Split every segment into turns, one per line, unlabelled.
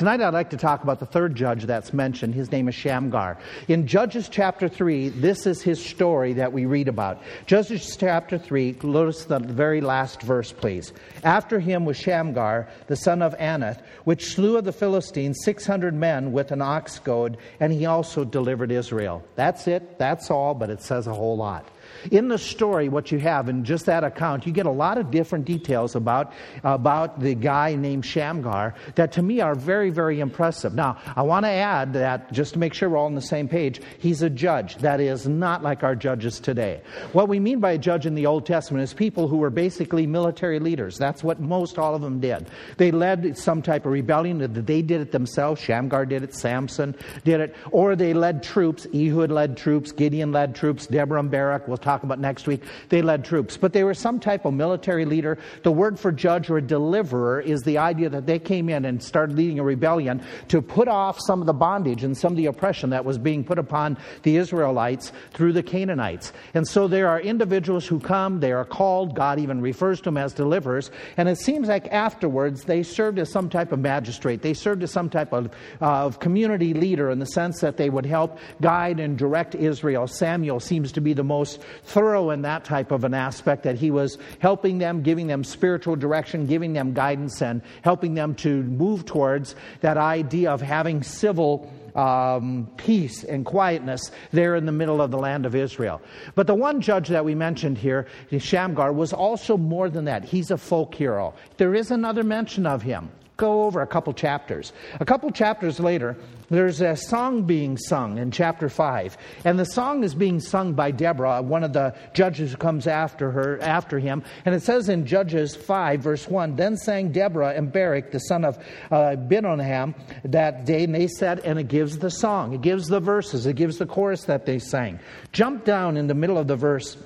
Tonight I'd like to talk about the third judge that's mentioned. His name is Shamgar. In Judges chapter 3, this is his story that we read about. Judges chapter 3, notice the very last verse, please. After him was Shamgar, the son of Anath, which slew of the Philistines 600 men with an ox goad, and he also delivered Israel. That's it, that's all, but it says a whole lot. In the story, what you have in just that account, you get a lot of different details about, about the guy named Shamgar that to me are very, very impressive. Now, I want to add that, just to make sure we're all on the same page, he's a judge. That is not like our judges today. What we mean by a judge in the Old Testament is people who were basically military leaders. That's what most all of them did. They led some type of rebellion. They did it themselves. Shamgar did it. Samson did it. Or they led troops. Ehud led troops. Gideon led troops. Deborah and Barak. Talk about next week, they led troops. But they were some type of military leader. The word for judge or deliverer is the idea that they came in and started leading a rebellion to put off some of the bondage and some of the oppression that was being put upon the Israelites through the Canaanites. And so there are individuals who come, they are called, God even refers to them as deliverers, and it seems like afterwards they served as some type of magistrate. They served as some type of, uh, of community leader in the sense that they would help guide and direct Israel. Samuel seems to be the most thorough in that type of an aspect that he was helping them, giving them spiritual direction, giving them guidance, and helping them to move towards that idea of having civil um, peace and quietness there in the middle of the land of Israel. But the one judge that we mentioned here, Shamgar, was also more than that. He's a folk hero. There is another mention of him go over a couple chapters. A couple chapters later, there's a song being sung in chapter 5. And the song is being sung by Deborah, one of the judges who comes after her, after him. And it says in Judges 5, verse 1, Then sang Deborah and Barak, the son of uh, Binoam, that day, and they said, and it gives the song, it gives the verses, it gives the chorus that they sang. Jump down in the middle of the verse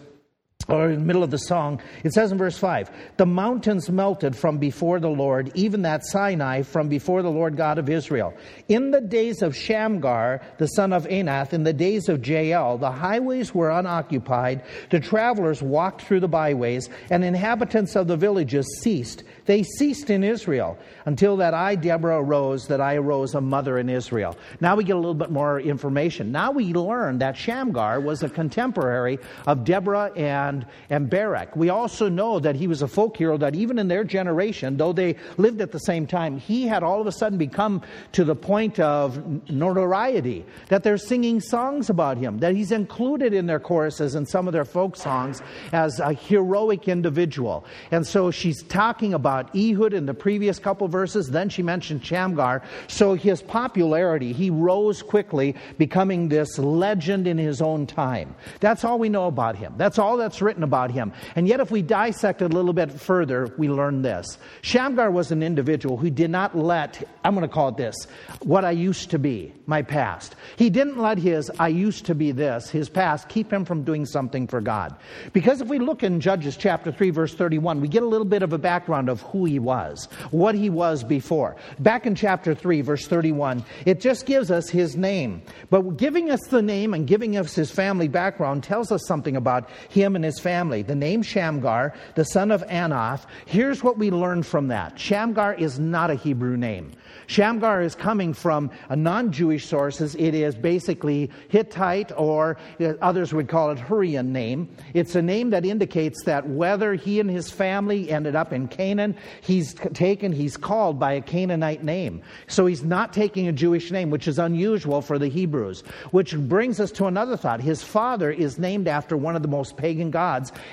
or in the middle of the song, it says in verse 5 The mountains melted from before the Lord, even that Sinai from before the Lord God of Israel. In the days of Shamgar, the son of Anath, in the days of Jael, the highways were unoccupied, the travelers walked through the byways, and inhabitants of the villages ceased. They ceased in Israel until that I, Deborah, arose, that I arose a mother in Israel. Now we get a little bit more information. Now we learn that Shamgar was a contemporary of Deborah and, and Barak. We also know that he was a folk hero, that even in their generation, though they lived at the same time, he had all of a sudden become to the point of notoriety, that they're singing songs about him, that he's included in their choruses and some of their folk songs as a heroic individual. And so she's talking about about Ehud in the previous couple verses. Then she mentioned Shamgar. So his popularity, he rose quickly, becoming this legend in his own time. That's all we know about him. That's all that's written about him. And yet, if we dissect it a little bit further, we learn this. Shamgar was an individual who did not let, I'm going to call it this, what I used to be, my past. He didn't let his I used to be this, his past, keep him from doing something for God. Because if we look in Judges chapter 3, verse 31, we get a little bit of a background of who he was, what he was before. Back in chapter 3, verse 31, it just gives us his name. But giving us the name and giving us his family background tells us something about him and his family. The name Shamgar, the son of Anath, here's what we learn from that Shamgar is not a Hebrew name. Shamgar is coming from non Jewish sources. It is basically Hittite, or uh, others would call it Hurrian name. It's a name that indicates that whether he and his family ended up in Canaan, he's taken, he's called by a Canaanite name. So he's not taking a Jewish name, which is unusual for the Hebrews. Which brings us to another thought. His father is named after one of the most pagan gods,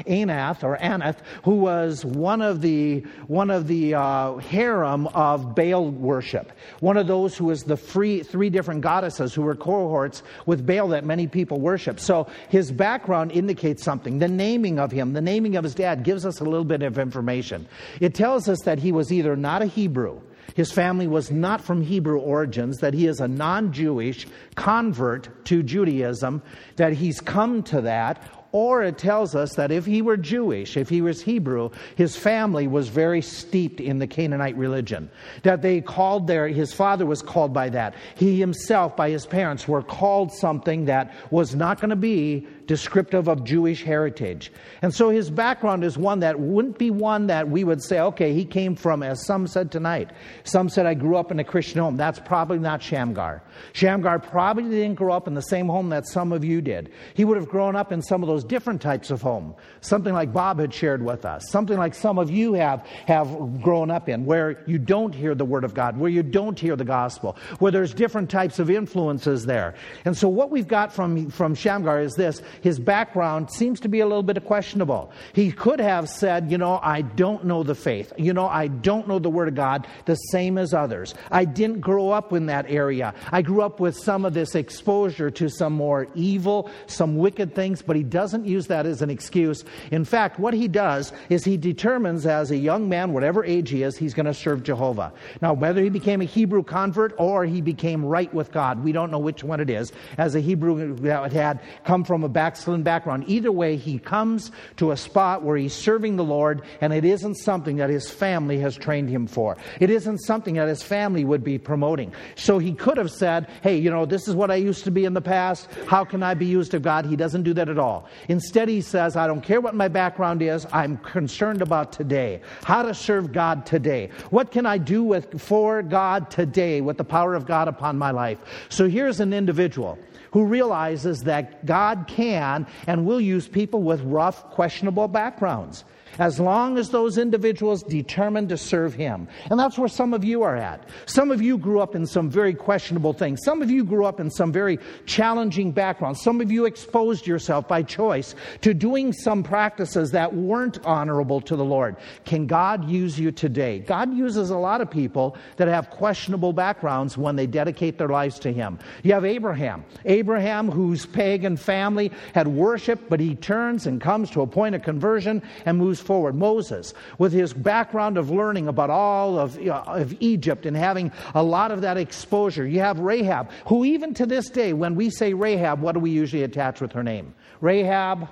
Anath or Anath, who was one of the, one of the uh, harem of Baal worship worship. One of those who was the free, three different goddesses who were cohorts with Baal that many people worship. So his background indicates something. The naming of him, the naming of his dad, gives us a little bit of information. It tells us that he was either not a Hebrew, his family was not from Hebrew origins, that he is a non Jewish convert to Judaism, that he's come to that, or it tells us that if he were Jewish, if he was Hebrew, his family was very steeped in the Canaanite religion. That they called their, his father was called by that. He himself, by his parents, were called something that was not going to be descriptive of Jewish heritage. And so his background is one that wouldn't be one that we would say, okay, he came from, as some said tonight. Some said, I grew up in a Christian home. That's probably not Shamgar. Shamgar probably didn't grow up in the same home that some of you did. He would have grown up in some of those different types of home, something like Bob had shared with us, something like some of you have, have grown up in, where you don't hear the Word of God, where you don't hear the gospel, where there's different types of influences there. And so what we've got from, from Shamgar is this his background seems to be a little bit questionable. He could have said, You know, I don't know the faith. You know, I don't know the Word of God the same as others. I didn't grow up in that area. I grew up with some of this exposure to some more evil, some wicked things, but he doesn't use that as an excuse. In fact, what he does is he determines as a young man, whatever age he is, he's going to serve Jehovah. Now, whether he became a Hebrew convert or he became right with God, we don't know which one it is, as a Hebrew that had come from a backslidden background. Either way, he comes to a spot where he's serving the Lord, and it isn't something that his family has trained him for. It isn't something that his family would be promoting. So he could have said, Hey, you know, this is what I used to be in the past. How can I be used of God? He doesn't do that at all. Instead, he says, I don't care what my background is, I'm concerned about today. How to serve God today. What can I do with for God today with the power of God upon my life? So here's an individual who realizes that God can and will use people with rough, questionable backgrounds as long as those individuals determine to serve Him. And that's where some of you are at. Some of you grew up in some very questionable things. Some of you grew up in some very challenging backgrounds. Some of you exposed yourself by choice to doing some practices that weren't honorable to the Lord. Can God use you today? God uses a lot of people that have questionable backgrounds when they dedicate their lives to Him. You have Abraham. Abraham, whose pagan family had worshiped, but he turns and comes to a point of conversion and moves forward. Moses, with his background of learning about all of, uh, of Egypt and having a lot of that exposure. You have Rahab, who even to this day, when we say Rahab, what do we usually attach with her name? Rahab,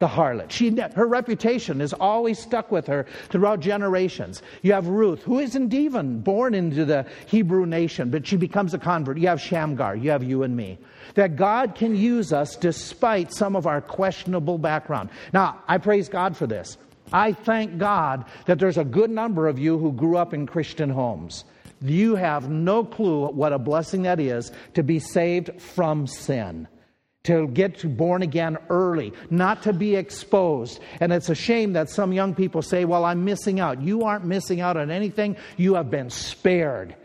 the harlot. She, her reputation is always stuck with her throughout generations. You have Ruth, who isn't even born into the Hebrew nation, but she becomes a convert. You have Shamgar. You have you and me. That God can use us despite some of our questionable background. Now, I praise God for this. I thank God that there's a good number of you who grew up in Christian homes. You have no clue what a blessing that is to be saved from sin to get born again early, not to be exposed. And it's a shame that some young people say, Well, I'm missing out. You aren't missing out on anything, you have been spared.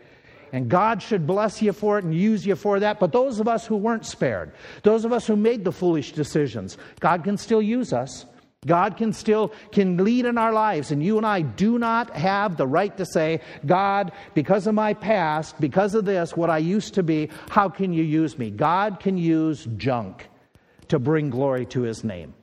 And God should bless you for it and use you for that. But those of us who weren't spared, those of us who made the foolish decisions, God can still use us. God can still can lead in our lives and you and I do not have the right to say, God, because of my past, because of this, what I used to be, how can you use me? God can use junk to bring glory to his name.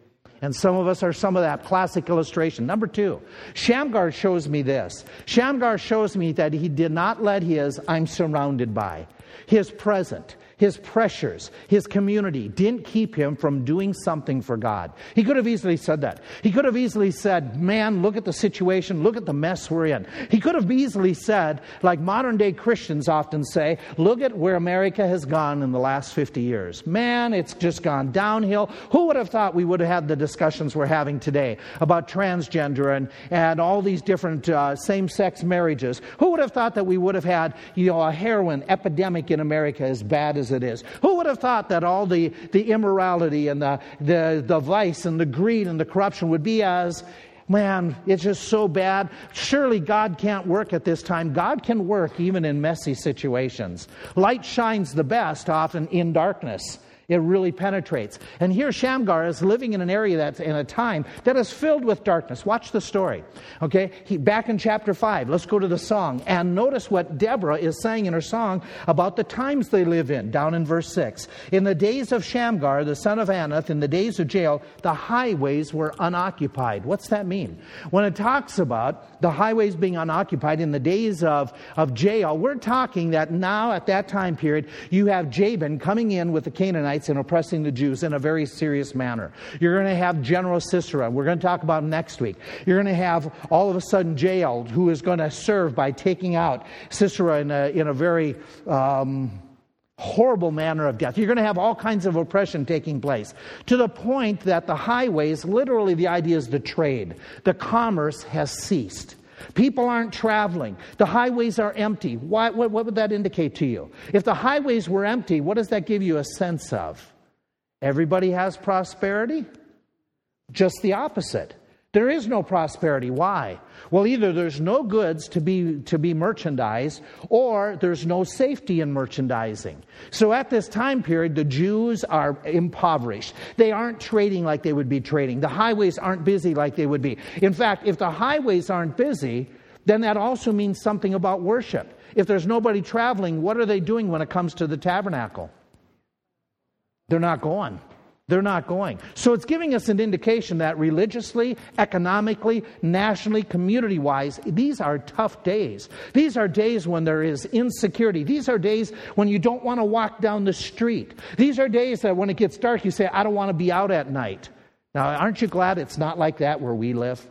And some of us are some of that classic illustration. Number two, Shamgar shows me this. Shamgar shows me that he did not let his I'm surrounded by, his present, his pressures, his community didn't keep him from doing something for God. He could have easily said that. He could have easily said, Man, look at the situation, look at the mess we're in. He could have easily said, like modern day Christians often say, Look at where America has gone in the last 50 years. Man, it's just gone downhill. Who would have thought we would have had the discussions we're having today about transgender and, and all these different uh, same sex marriages? Who would have thought that we would have had you know, a heroin epidemic in America as bad as it is. Who would have thought that all the, the immorality and the, the, the vice and the greed and the corruption would be as man, it's just so bad. Surely God can't work at this time. God can work even in messy situations. Light shines the best often in darkness. It really penetrates. And here Shamgar is living in an area that's in a time that is filled with darkness. Watch the story. Okay? He, back in chapter 5, let's go to the song. And notice what Deborah is saying in her song about the times they live in, down in verse 6. In the days of Shamgar, the son of Anath, in the days of Jael, the highways were unoccupied. What's that mean? When it talks about the highways being unoccupied in the days of, of Jael, we're talking that now at that time period, you have Jabin coming in with the Canaanites And oppressing the Jews in a very serious manner. You're going to have General Sisera, we're going to talk about him next week. You're going to have all of a sudden Jael, who is going to serve by taking out Sisera in a, in a very um, horrible manner of death. You're going to have all kinds of oppression taking place to the point that the highways, literally, the idea is the trade, the commerce has ceased. People aren't traveling. The highways are empty. Why, what, what would that indicate to you? If the highways were empty, what does that give you a sense of? Everybody has prosperity? Just the opposite. There is no prosperity. Why? Well, either there's no goods to be, to be merchandised, or there's no safety in merchandising. So at this time period, the Jews are impoverished. They aren't trading like they would be trading. The highways aren't busy like they would be. In fact, if the highways aren't busy, then that also means something about worship. If there's nobody traveling, what are they doing when it comes to the tabernacle? They're not going. They're not going. So it's giving us an indication that religiously, economically, nationally, community wise, these are tough days. These are days when there is insecurity. These are days when you don't want to walk down the street. These are days that when it gets dark, you say, I don't want to be out at night. Now, aren't you glad it's not like that where we live?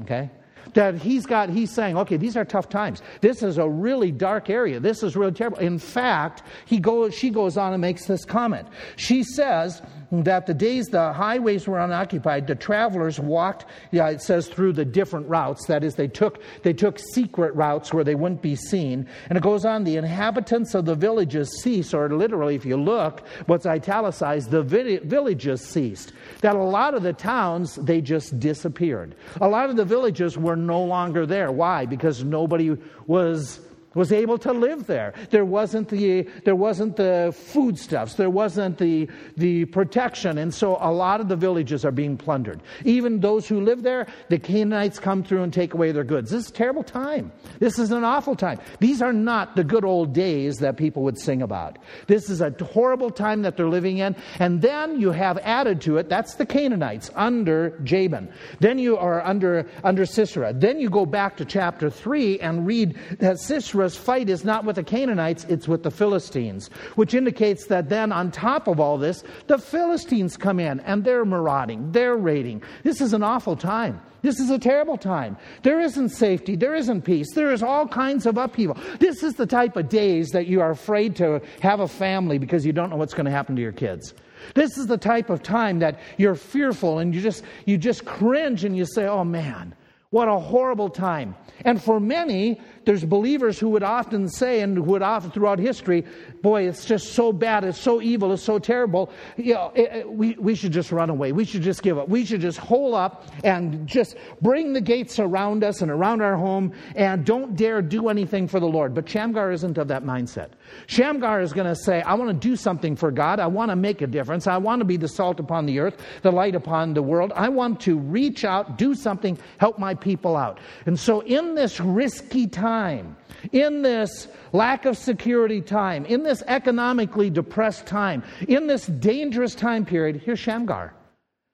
Okay? That he's got he's saying okay these are tough times this is a really dark area this is really terrible in fact he goes she goes on and makes this comment she says that the days the highways were unoccupied, the travelers walked, yeah, it says, through the different routes. That is, they took, they took secret routes where they wouldn't be seen. And it goes on, the inhabitants of the villages ceased, or literally, if you look, what's italicized, the villages ceased. That a lot of the towns, they just disappeared. A lot of the villages were no longer there. Why? Because nobody was was able to live there. There wasn't the, there wasn't the foodstuffs, there wasn't the, the protection, and so a lot of the villages are being plundered. Even those who live there, the Canaanites come through and take away their goods. This is a terrible time. This is an awful time. These are not the good old days that people would sing about. This is a horrible time that they're living in, and then you have added to it, that's the Canaanites under Jabin. Then you are under, under Sisera. Then you go back to chapter 3 and read that Sisera Sisera's fight is not with the Canaanites, it's with the Philistines, which indicates that then, on top of all this, the Philistines come in and they're marauding, they're raiding. This is an awful time. This is a terrible time. There isn't safety. There isn't peace. There is all kinds of upheaval. This is the type of days that you are afraid to have a family because you don't know what's going to happen to your kids. This is the type of time that you're fearful and you just you just cringe and you say, "Oh man, what a horrible time." And for many, there's believers who would often say, and would often throughout history, boy, it's just so bad, it's so evil, it's so terrible. You know, it, it, we, we should just run away. We should just give up. We should just hole up and just bring the gates around us and around our home and don't dare do anything for the Lord. But Shamgar isn't of that mindset. Shamgar is going to say, I want to do something for God. I want to make a difference. I want to be the salt upon the earth, the light upon the world. I want to reach out, do something, help my people out. And so in this risky time, in this lack of security time, in this economically depressed time, in this dangerous time period, here's Shamgar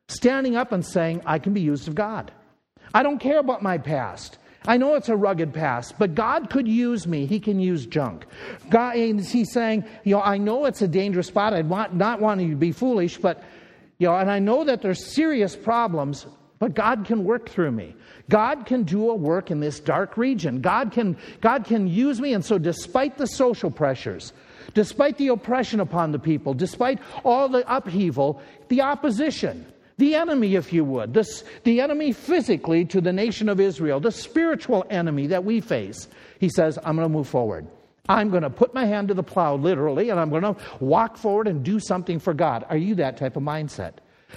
standing up and saying, I can be used of God. I don't care about my past. I know it's a rugged past, but God could use me. He can use junk. God, he's saying, you know, I know it's a dangerous spot. I want not wanting to be foolish, but you know, and I know that there's serious problems, but God can work through me. God can do a work in this dark region. God can, God can use me. And so, despite the social pressures, despite the oppression upon the people, despite all the upheaval, the opposition, the enemy, if you would, the, the enemy physically to the nation of Israel, the spiritual enemy that we face, he says, I'm going to move forward. I'm going to put my hand to the plow, literally, and I'm going to walk forward and do something for God. Are you that type of mindset?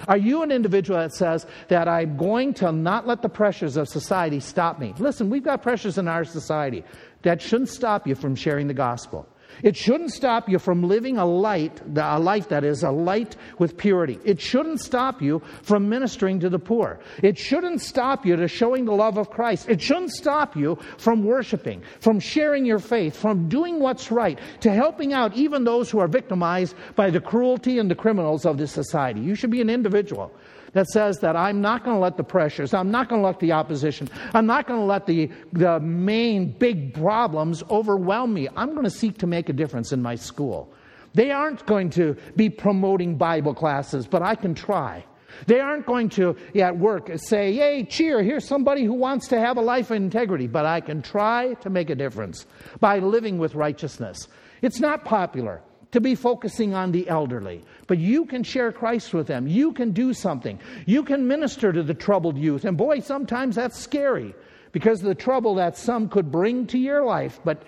Are you an individual that says that I'm going to not let the pressures of society stop me? Listen, we've got pressures in our society that shouldn't stop you from sharing the gospel. It shouldn't stop you from living a light, a life that is a light with purity. It shouldn't stop you from ministering to the poor. It shouldn't stop you to showing the love of Christ. It shouldn't stop you from worshiping, from sharing your faith, from doing what's right, to helping out even those who are victimized by the cruelty and the criminals of this society. You should be an individual that says that I'm not going to let the pressures, I'm not going to let the opposition, I'm not going to let the, the main big problems overwhelm me. I'm going to seek to make a difference in my school. They aren't going to be promoting Bible classes, but I can try. They aren't going to, at work, say, Yay, cheer, here's somebody who wants to have a life of integrity, but I can try to make a difference by living with righteousness. It's not popular. To be focusing on the elderly, but you can share Christ with them. You can do something. You can minister to the troubled youth. And boy, sometimes that's scary because of the trouble that some could bring to your life. But,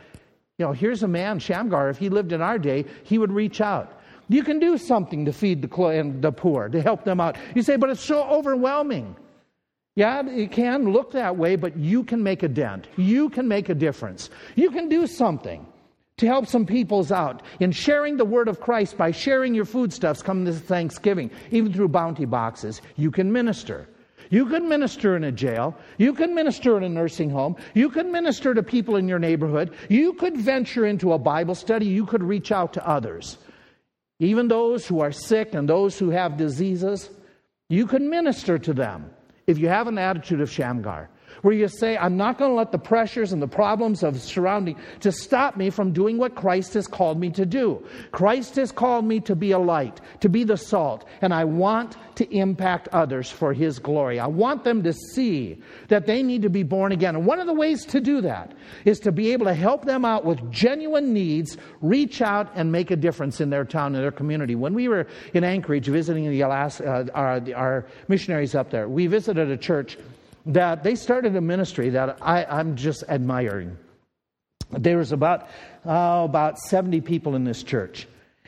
you know, here's a man, Shamgar, if he lived in our day, he would reach out. You can do something to feed the, the poor, to help them out. You say, but it's so overwhelming. Yeah, it can look that way, but you can make a dent. You can make a difference. You can do something to help some peoples out in sharing the word of Christ by sharing your foodstuffs come this Thanksgiving, even through bounty boxes. You can minister. You can minister in a jail. You can minister in a nursing home. You can minister to people in your neighborhood. You could venture into a Bible study. You could reach out to others. Even those who are sick and those who have diseases, you can minister to them if you have an attitude of Shamgar where you say, I'm not going to let the pressures and the problems of surrounding to stop me from doing what Christ has called me to do. Christ has called me to be a light, to be the salt, and I want to impact others for His glory. I want them to see that they need to be born again. And one of the ways to do that is to be able to help them out with genuine needs, reach out and make a difference in their town and their community. When we were in Anchorage visiting the Alaska, uh, our, our missionaries up there, we visited a church that they started a ministry that I, I'm just admiring. There was about, uh, about 70 people in this church.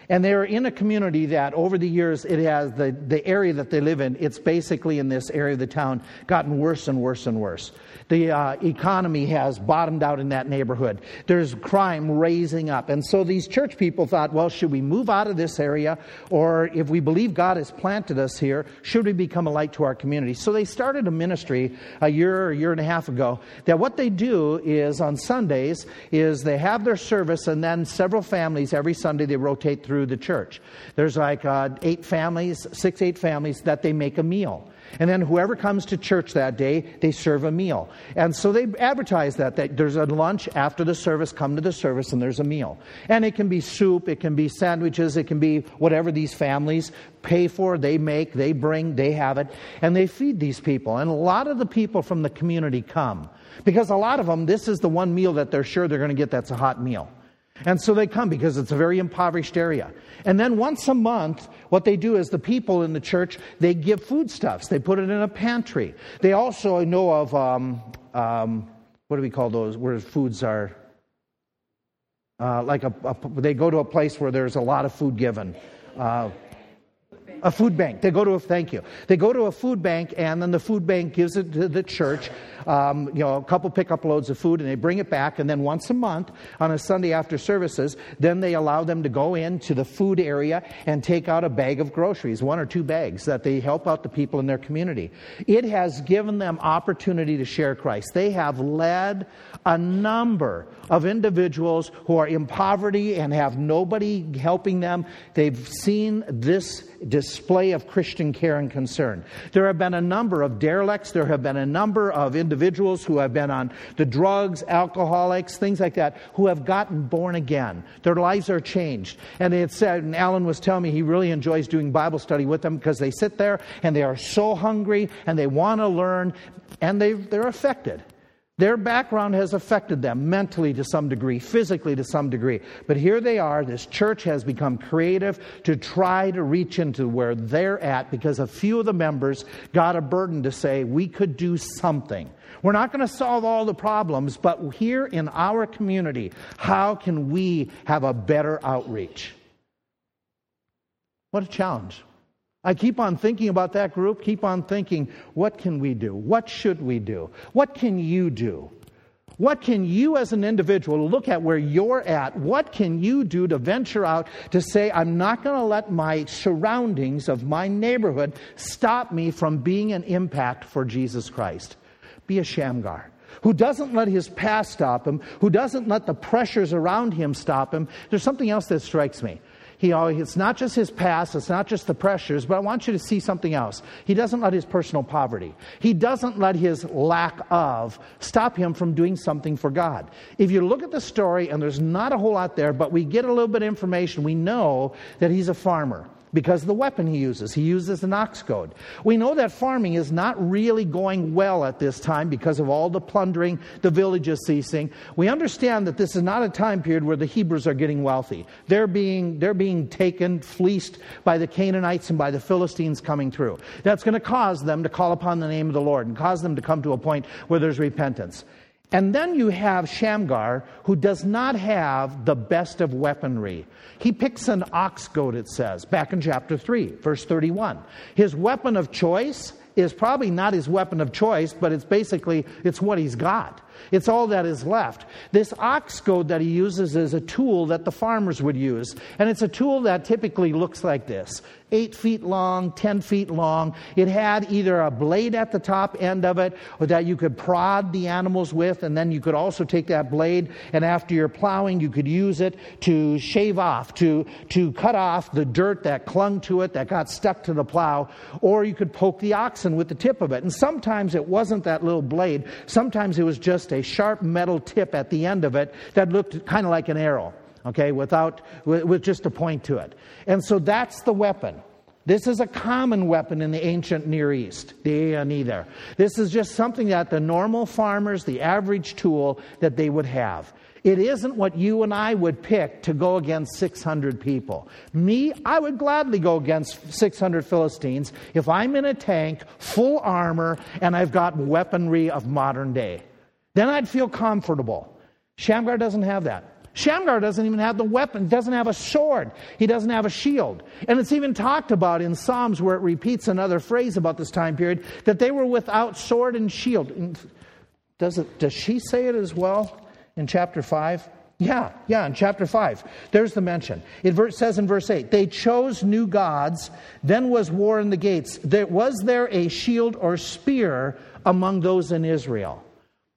And they're in a community that over the years, it has the, the area that they live in, it's basically in this area of the town gotten worse and worse and worse. The uh, economy has bottomed out in that neighborhood. There's crime raising up. And so these church people thought, well, should we move out of this area? Or if we believe God has planted us here, should we become a light to our community? So they started a ministry a year or a year and a half ago that what they do is on Sundays is they have their service and then several families every Sunday they rotate through the church. There's like uh, eight families, six, eight families that they make a meal. And then whoever comes to church that day, they serve a meal. And so they advertise that, that there's a lunch after the service, come to the service, and there's a meal. And it can be soup, it can be sandwiches, it can be whatever these families pay for, they make, they bring, they have it, and they feed these people. And a lot of the people from the community come. Because a lot of them, this is the one meal that they're sure they're going to get that's a hot meal. And so they come because it's a very impoverished area. And then once a month, what they do is the people in the church, they give foodstuffs. They put it in a pantry. They also know of, um, um, what do we call those, where foods are, uh, like a, a, they go to a place where there's a lot of food given. Uh, a food bank. They go to a, thank you. They go to a food bank and then the food bank gives it to the church, um, you know, a couple pickup loads of food and they bring it back. And then once a month on a Sunday after services, then they allow them to go into the food area and take out a bag of groceries, one or two bags that they help out the people in their community. It has given them opportunity to share Christ. They have led a number of individuals who are in poverty and have nobody helping them. They've seen this display of Christian care and concern. There have been a number of derelicts, there have been a number of individuals who have been on the drugs, alcoholics, things like that, who have gotten born again. Their lives are changed. And it said, uh, and Alan was telling me he really enjoys doing Bible study with them because they sit there and they are so hungry and they want to learn and they, they're affected. Their background has affected them mentally to some degree, physically to some degree. But here they are. This church has become creative to try to reach into where they're at because a few of the members got a burden to say, we could do something. We're not going to solve all the problems, but here in our community, how can we have a better outreach? What a challenge. I keep on thinking about that group, keep on thinking, what can we do? What should we do? What can you do? What can you as an individual look at where you're at? What can you do to venture out to say, I'm not going to let my surroundings of my neighborhood stop me from being an impact for Jesus Christ? Be a Shamgar who doesn't let his past stop him, who doesn't let the pressures around him stop him. There's something else that strikes me. He always, it's not just his past, it's not just the pressures, but I want you to see something else. He doesn't let his personal poverty, he doesn't let his lack of stop him from doing something for God. If you look at the story, and there's not a whole lot there, but we get a little bit of information, we know that he's a farmer. Because of the weapon he uses. He uses an ox goad. We know that farming is not really going well at this time because of all the plundering, the villages ceasing. We understand that this is not a time period where the Hebrews are getting wealthy. They're being, they're being taken, fleeced by the Canaanites and by the Philistines coming through. That's going to cause them to call upon the name of the Lord and cause them to come to a point where there's repentance. And then you have Shamgar, who does not have the best of weaponry. He picks an ox goad, it says, back in chapter 3, verse 31. His weapon of choice is probably not his weapon of choice, but it's basically it's what he's got. It's all that is left. This ox goad that he uses is a tool that the farmers would use, and it's a tool that typically looks like this eight feet long, 10 feet long. It had either a blade at the top end of it or that you could prod the animals with, and then you could also take that blade and after you're plowing, you could use it to shave off, to, to cut off the dirt that clung to it, that got stuck to the plow, or you could poke the oxen with the tip of it. And sometimes it wasn't that little blade, sometimes it was just a sharp metal tip at the end of it that looked kind of like an arrow okay, without, with just a point to it. And so that's the weapon. This is a common weapon in the ancient Near East, the either. This is just something that the normal farmers, the average tool that they would have. It isn't what you and I would pick to go against 600 people. Me, I would gladly go against 600 Philistines if I'm in a tank, full armor, and I've got weaponry of modern day. Then I'd feel comfortable. Shamgar doesn't have that. Shamgar doesn't even have the weapon, doesn't have a sword, he doesn't have a shield. And it's even talked about in Psalms where it repeats another phrase about this time period that they were without sword and shield. Does, it, does she say it as well in chapter 5? Yeah, yeah, in chapter 5. There's the mention. It says in verse 8, they chose new gods, then was war in the gates. There, was there a shield or spear among those in Israel?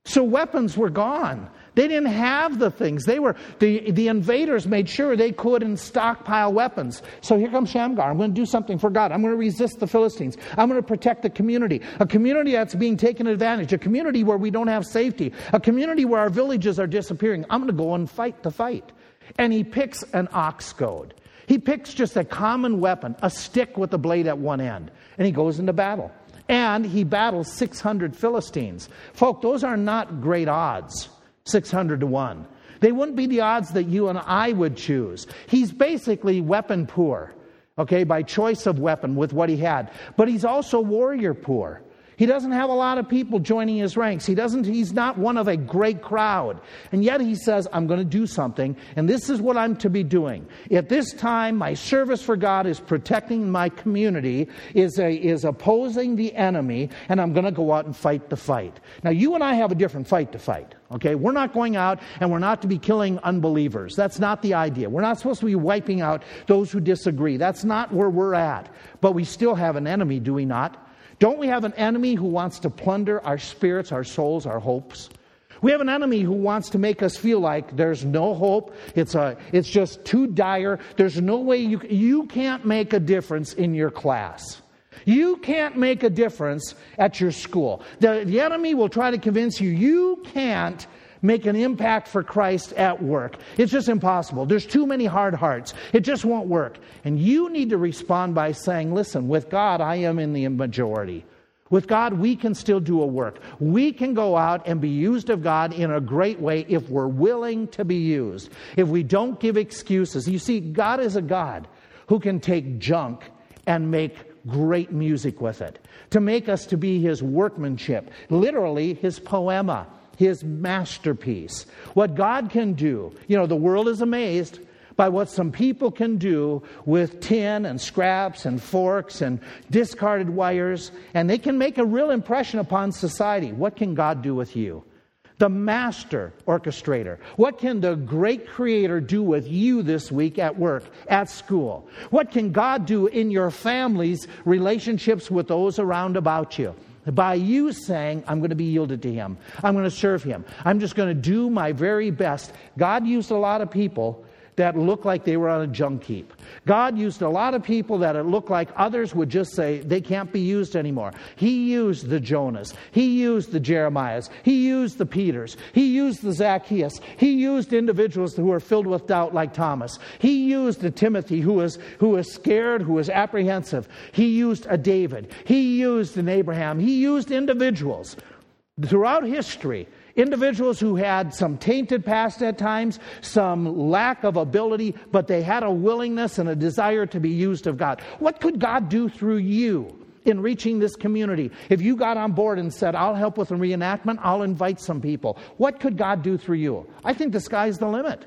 So weapons were gone. They didn't have the things. They were the, the invaders made sure they could and stockpile weapons. So here comes Shamgar. I'm going to do something for God. I'm going to resist the Philistines. I'm going to protect the community. A community that's being taken advantage. A community where we don't have safety. A community where our villages are disappearing. I'm going to go and fight the fight. And he picks an ox goad. He picks just a common weapon, a stick with a blade at one end, and he goes into battle. And he battles 600 Philistines. Folk, those are not great odds. 600 to 1. They wouldn't be the odds that you and I would choose. He's basically weapon poor, okay, by choice of weapon with what he had. But he's also warrior poor. He doesn't have a lot of people joining his ranks. He doesn't, he's not one of a great crowd. And yet he says, I'm going to do something, and this is what I'm to be doing. At this time, my service for God is protecting my community, is, a, is opposing the enemy, and I'm going to go out and fight the fight. Now, you and I have a different fight to fight. Okay, we're not going out and we're not to be killing unbelievers. That's not the idea. We're not supposed to be wiping out those who disagree. That's not where we're at. But we still have an enemy, do we not? Don't we have an enemy who wants to plunder our spirits, our souls, our hopes? We have an enemy who wants to make us feel like there's no hope. It's, a, it's just too dire. There's no way you, you can't make a difference in your class. You can't make a difference at your school. The, the enemy will try to convince you you can't make an impact for Christ at work. It's just impossible. There's too many hard hearts. It just won't work. And you need to respond by saying, listen, with God, I am in the majority. With God, we can still do a work. We can go out and be used of God in a great way if we're willing to be used. If we don't give excuses. You see, God is a God who can take junk and make great music with it, to make us to be his workmanship, literally his poema his masterpiece. What God can do. You know, the world is amazed by what some people can do with tin and scraps and forks and discarded wires, and they can make a real impression upon society. What can God do with you? The master orchestrator. What can the great creator do with you this week at work, at school? What can God do in your family's relationships with those around about you? By you saying, I'm going to be yielded to Him. I'm going to serve Him. I'm just going to do my very best. God used a lot of people that looked like they were on a junk heap. God used a lot of people that it looked like others would just say they can't be used anymore. He used the Jonas. He used the Jeremiahs. He used the Peters. He used the Zacchaeus. He used individuals who were filled with doubt like Thomas. He used a Timothy who was, who was scared, who was apprehensive. He used a David. He used an Abraham. He used individuals throughout history individuals who had some tainted past at times, some lack of ability, but they had a willingness and a desire to be used of God. What could God do through you? in reaching this community. If you got on board and said, I'll help with a reenactment, I'll invite some people. What could God do through you? I think the sky's the limit.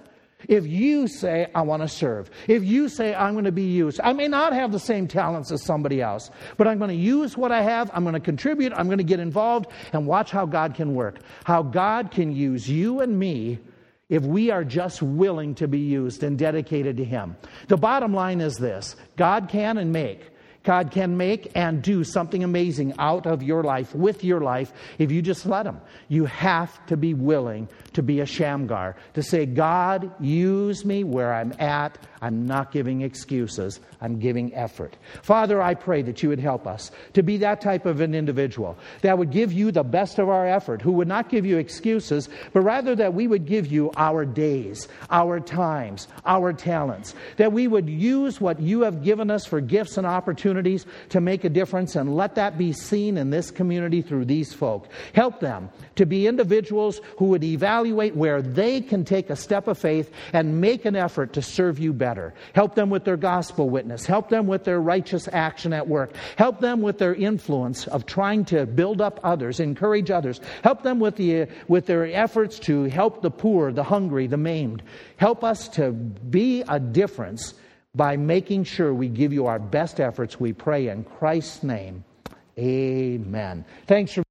If you say, I want to serve, if you say, I'm going to be used, I may not have the same talents as somebody else, but I'm going to use what I have, I'm going to contribute, I'm going to get involved, and watch how God can work. How God can use you and me if we are just willing to be used and dedicated to Him. The bottom line is this God can and make. God can make and do something amazing out of your life, with your life, if you just let Him. You have to be willing to be a Shamgar, to say, God, use me where I'm at. I'm not giving excuses, I'm giving effort. Father, I pray that you would help us to be that type of an individual that would give you the best of our effort, who would not give you excuses, but rather that we would give you our days, our times, our talents, that we would use what you have given us for gifts and opportunities to make a difference and let that be seen in this community through these folk. Help them to be individuals who would evaluate where they can take a step of faith and make an effort to serve you better better. Help them with their gospel witness. Help them with their righteous action at work. Help them with their influence of trying to build up others, encourage others. Help them with, the, with their efforts to help the poor, the hungry, the maimed. Help us to be a difference by making sure we give you our best efforts. We pray in Christ's name. Amen. Thanks for